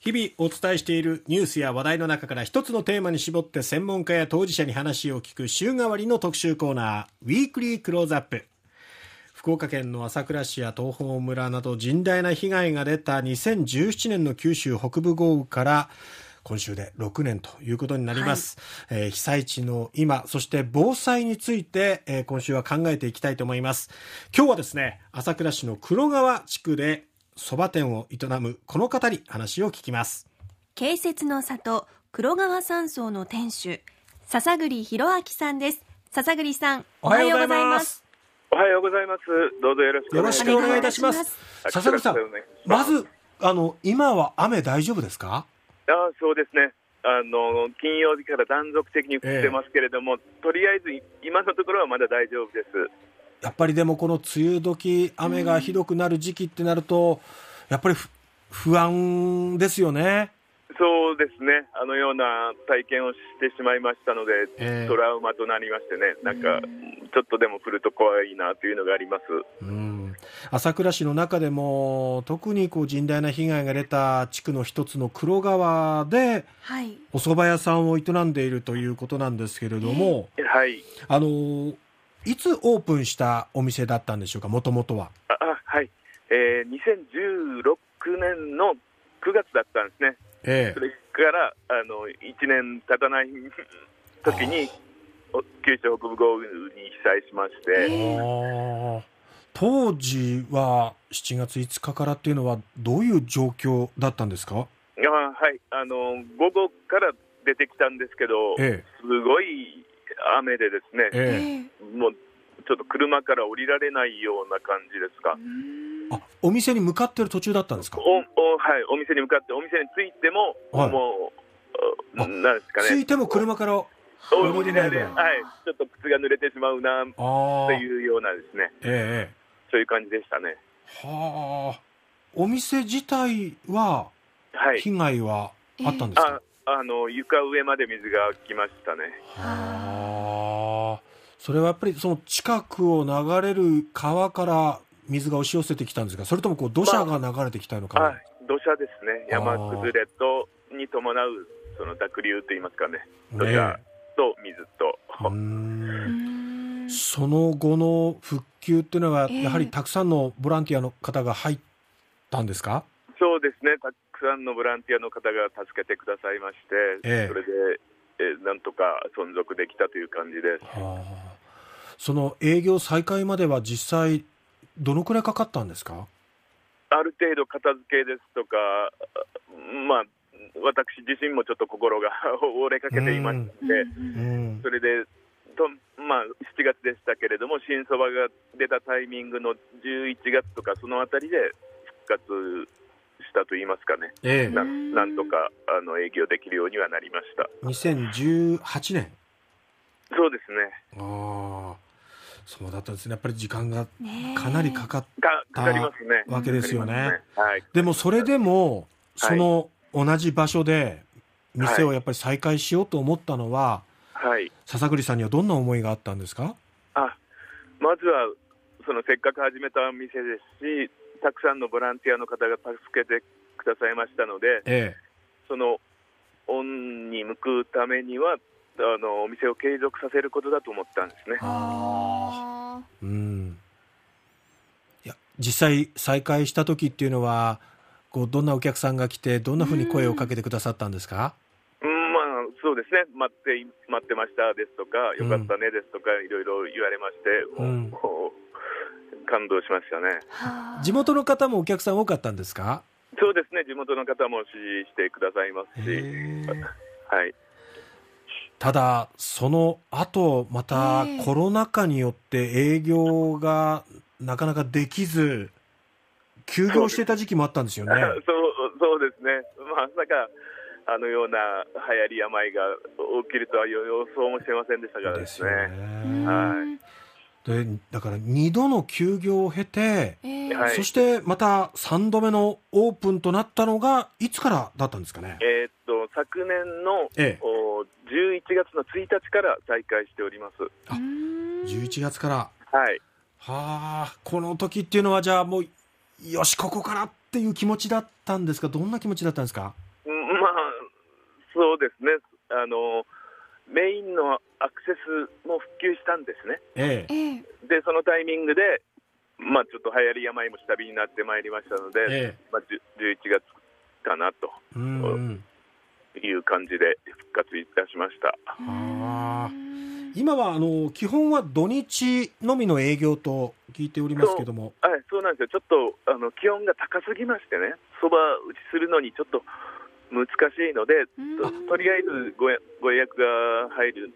日々お伝えしているニュースや話題の中から一つのテーマに絞って専門家や当事者に話を聞く週替わりの特集コーナーウィークリークローズアップ福岡県の朝倉市や東峰村など甚大な被害が出た2017年の九州北部豪雨から今週で6年ということになります、はい、えー、被災地の今そして防災について、えー、今週は考えていきたいと思います。今日はですね朝倉市の黒川地区でそば店を営むこの方に話を聞きます。慶節の里黒川山荘の店主笹栗博明さんです。笹栗さんおはようございます。おはようございます。どうぞよろしくよろしくお願いいたします。笹栗さんまずあの今は雨大丈夫ですか？あそうですね。あの金曜日から断続的に降ってますけれども、えー、とりあえず今のところはまだ大丈夫ですやっぱりでもこの梅雨時雨がひどくなる時期ってなると、やっぱり不安ですよね。そうですね、あのような体験をしてしまいましたので、えー、トラウマとなりましてね、なんか、ちょっとでも降ると怖いなというのがあります。うん。朝倉市の中でも、特にこう甚大な被害が出た地区の一つの黒川で、はい、お蕎麦屋さんを営んでいるということなんですけれども、えー、はい、あのいつオープンしたお店だったんでしょうか、もともとは？あはい、えー、2016年の9月だったんですね。ええ、それからあの1年経たない時に九州北部豪雨に被災しまして、当時は7月5日からっていうのはどういう状況だったんですか？あはい。あの午後から出てきたんですけど、ええ、すごい雨でですね、ええ、もうちょっと車から降りられないような感じですか。あお店に向かってる途中だったんですか？おお、はい、お店に向かって、お店に着いても、はい、もう、なんですかね。着いても車から降りないはい、ちょっと靴が濡れてしまうなというようなですね、ええ、そういう感じでしたね。はあ、お店自体は、被害はあったんですか、はいあの床上まで水が来ましたね。はあ。それはやっぱりその近くを流れる川から水が押し寄せてきたんですか、それともこう土砂が流れてきたのか、まあ、土砂ですね、山崩れとに伴うその濁流といいますかね、土砂と水と。その後の復旧っていうのは、やはりたくさんのボランティアの方が入ったんですか、そうですね、たくさんのボランティアの方が助けてくださいまして、えそれで、えなんとか存続できたという感じで。す。はあ、その営業再開までは実際、どのくらいかかったんですか？ある程度片付けですとか、まあ、私自身もちょっと心が 折れかけていまして、それでと、まあ、7月でしたけれども、新そばが出たタイミングの11月とか、そのあたりで復活したといいますかね、えー、ななんとかあの営業できるようにはなりました。2018年。そうですね。ああそうだったんですね。やっぱり時間がかなりかかったわけですよね、ね。はい、でもそれでもその同じ場所で店をやっぱり再開しようと思ったのは、はい、笹栗さんにはどんな思いがあったんですか？あまずはそのせっかく始めた店ですしたくさんのボランティアの方が助けてくださいましたので、ええ、その恩に報うためにはあのお店を継続させることだと思ったんですね。うん、いや実際再開した時っていうのはこうどんなお客さんが来てどんなふうに声をかけてくださったんですか、うん、まあそうですね。待って待ってましたですとかよかったねですとか、いろいろ言われまして、うん、もう感動しましたね。地元の方もお客さん多かったんですか？そうですね、地元の方も支持してくださいますし、はい。ただ、その後またコロナ禍によって営業がなかなかできず、休業してた時期もあったんですよね。そうそうですね、まさかあのような流行り病が起きるとは予想もしてませんでしたからですね。ですね。はい。でだから2度の休業を経て、えー、そしてまた3度目のオープンとなったのがいつからだったんですかね、えー、っと昨年の、えー、11月の1日から再開しておりますあ11月からはいはあこの時っていうのはじゃあもうよしここからっていう気持ちだったんですか？どんな気持ちだったんですか？そうですね。あの、メインのアクセスも復旧したんですね。ええ。ええで、そのタイミングで、まあ、ちょっと流行り病も下火になってまいりましたので、ええまあ、じゅ11月かなとうんうん。いう感じで復活いたしました。今はあの基本は土日のみの営業と聞いておりますけども、はい、そうなんですよ。ちょっとあの気温が高すぎましてね、そば打ちするのにちょっと難しいので、うん。ととりあえずごやご予約が入る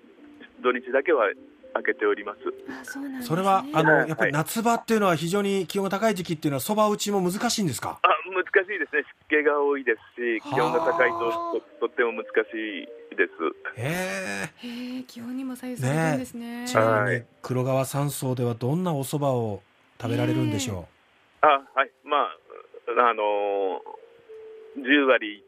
土日だけは開けております。あそうなんですね。それはあのはい。やっぱり夏場っていうのは非常に気温が高い時期っていうのはそば打ちも難しいんですか？あ難しいですね、湿気が多いですし、気温が高いとはあととっても難しいです。へえ。へえ気温にも左右されるんですね。ちなみにはい黒川山荘ではどんなお蕎麦を食べられるんでしょあはい、まあ、あのー、10割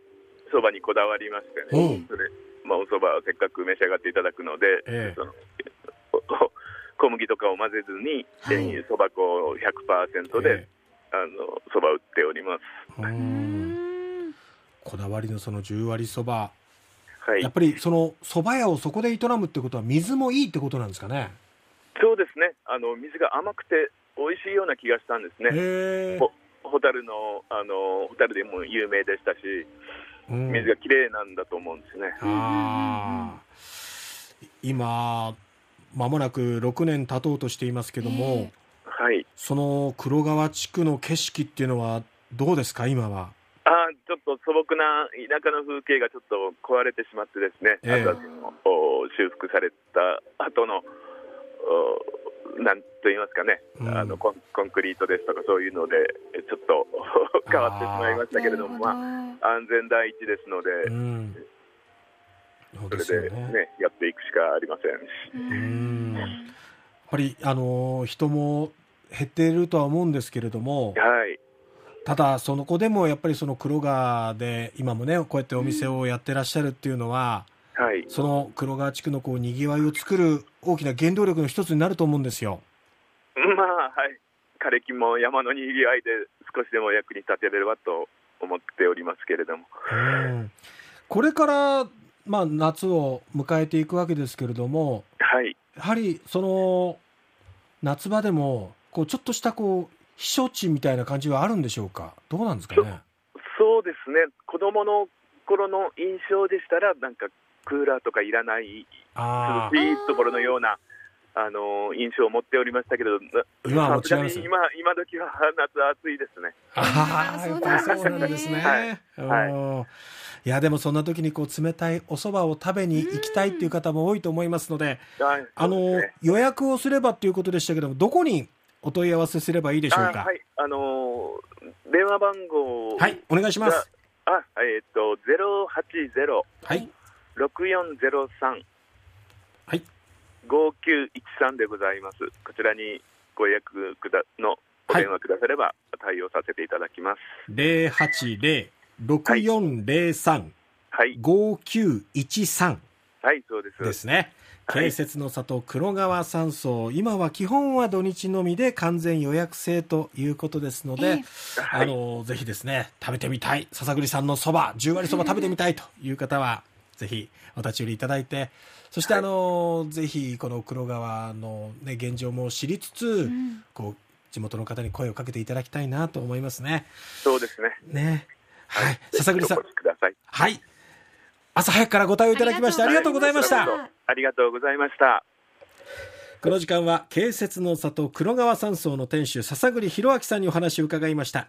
そばにこだわりましてね、うん。それまあ、お蕎麦をせっかく召し上がっていただくので、ええ。その 小麦とかを混ぜずに、はいえーそば粉100%う。で、えあのそば打っております。こだわりのその10割そば、はいやっぱりその蕎麦屋をそこで営むってことは水もいいってことなんですかね？そうですねあの、水が甘くて美味しいような気がしたんですね。ホタルの、あの、ホタルでも有名でしたし、うん水がきれいなんだと思うんですね。今まもなく6年経とうとしていますけども、えはい。その黒川地区の景色っていうのはどうですか？今は。あーちょっと素朴な田舎の風景がちょっと壊れてしまってですね、ええ。新しいのお修復された後のおなんと言いますかね、うん。あのコンコンクリートですとかそういうのでちょっと 変わってしまいましたけれども、まあ、安全第一ですので、うんそれで、よね。ね、やっていくしかありません。うん。やっぱりあの人も減っているとは思うんですけれどもはい、ただその子でもやっぱりその黒川で今もねこうやってお店をやってらっしゃるっていうのは、はい、その黒川地区のこうにぎわいを作る大きな原動力の一つになると思うんですよ。まあ、はい、枯れ木も山のにぎわいで少しでも役に立てればと思っておりますけれども。うん。これから、まあ、夏を迎えていくわけですけれどもはい。やはりその夏場でもこうちょっとしたこう避暑地みたいな感じはあるんでしょうか？どうなんですかね？そうですね、子供の頃の印象でしたら、なんかクーラーとかいらない、あ涼しいところのような、あの印象を持っておりましたけど、今は今、今時は夏暑いですね。ああそうなんですすね。はい。うんいやでもそんな時にこう冷たいお蕎麦を食べに行きたいっていう方も多いと思いますので、はい。あのね。予約をすればっていうことでしたけどもどこにお問い合わせすればいいでしょうか？あはい、あのー電話番号はい、お願いします。あ、えっ、と、080はい、6403はい、5913でございます。こちらにご予約くだのお電話くだされば対応させていただきます。零八零六四零三はい、五九一三はい、そうです。ですね。はい。慶節の里黒川山荘。今は基本は土日のみで完全予約制ということですので、ええ。はいあのぜひですね食べてみたい。笹栗さんのそば10割そば食べてみたいという方はぜひお立ち寄りいただいて。そしてあの、ぜひこの黒川の、ね、現状も知りつつ、ん。こう地元の方に声をかけていただきたいなと思いますね。そうですね。ねはい、笹栗さんお越しください。はい朝早くからご対応いただきましてありがとうございましたありがとうございま。ありがとうございました。この時間は慶節の里黒川山荘の店主笹栗弘明さんにお話を伺いました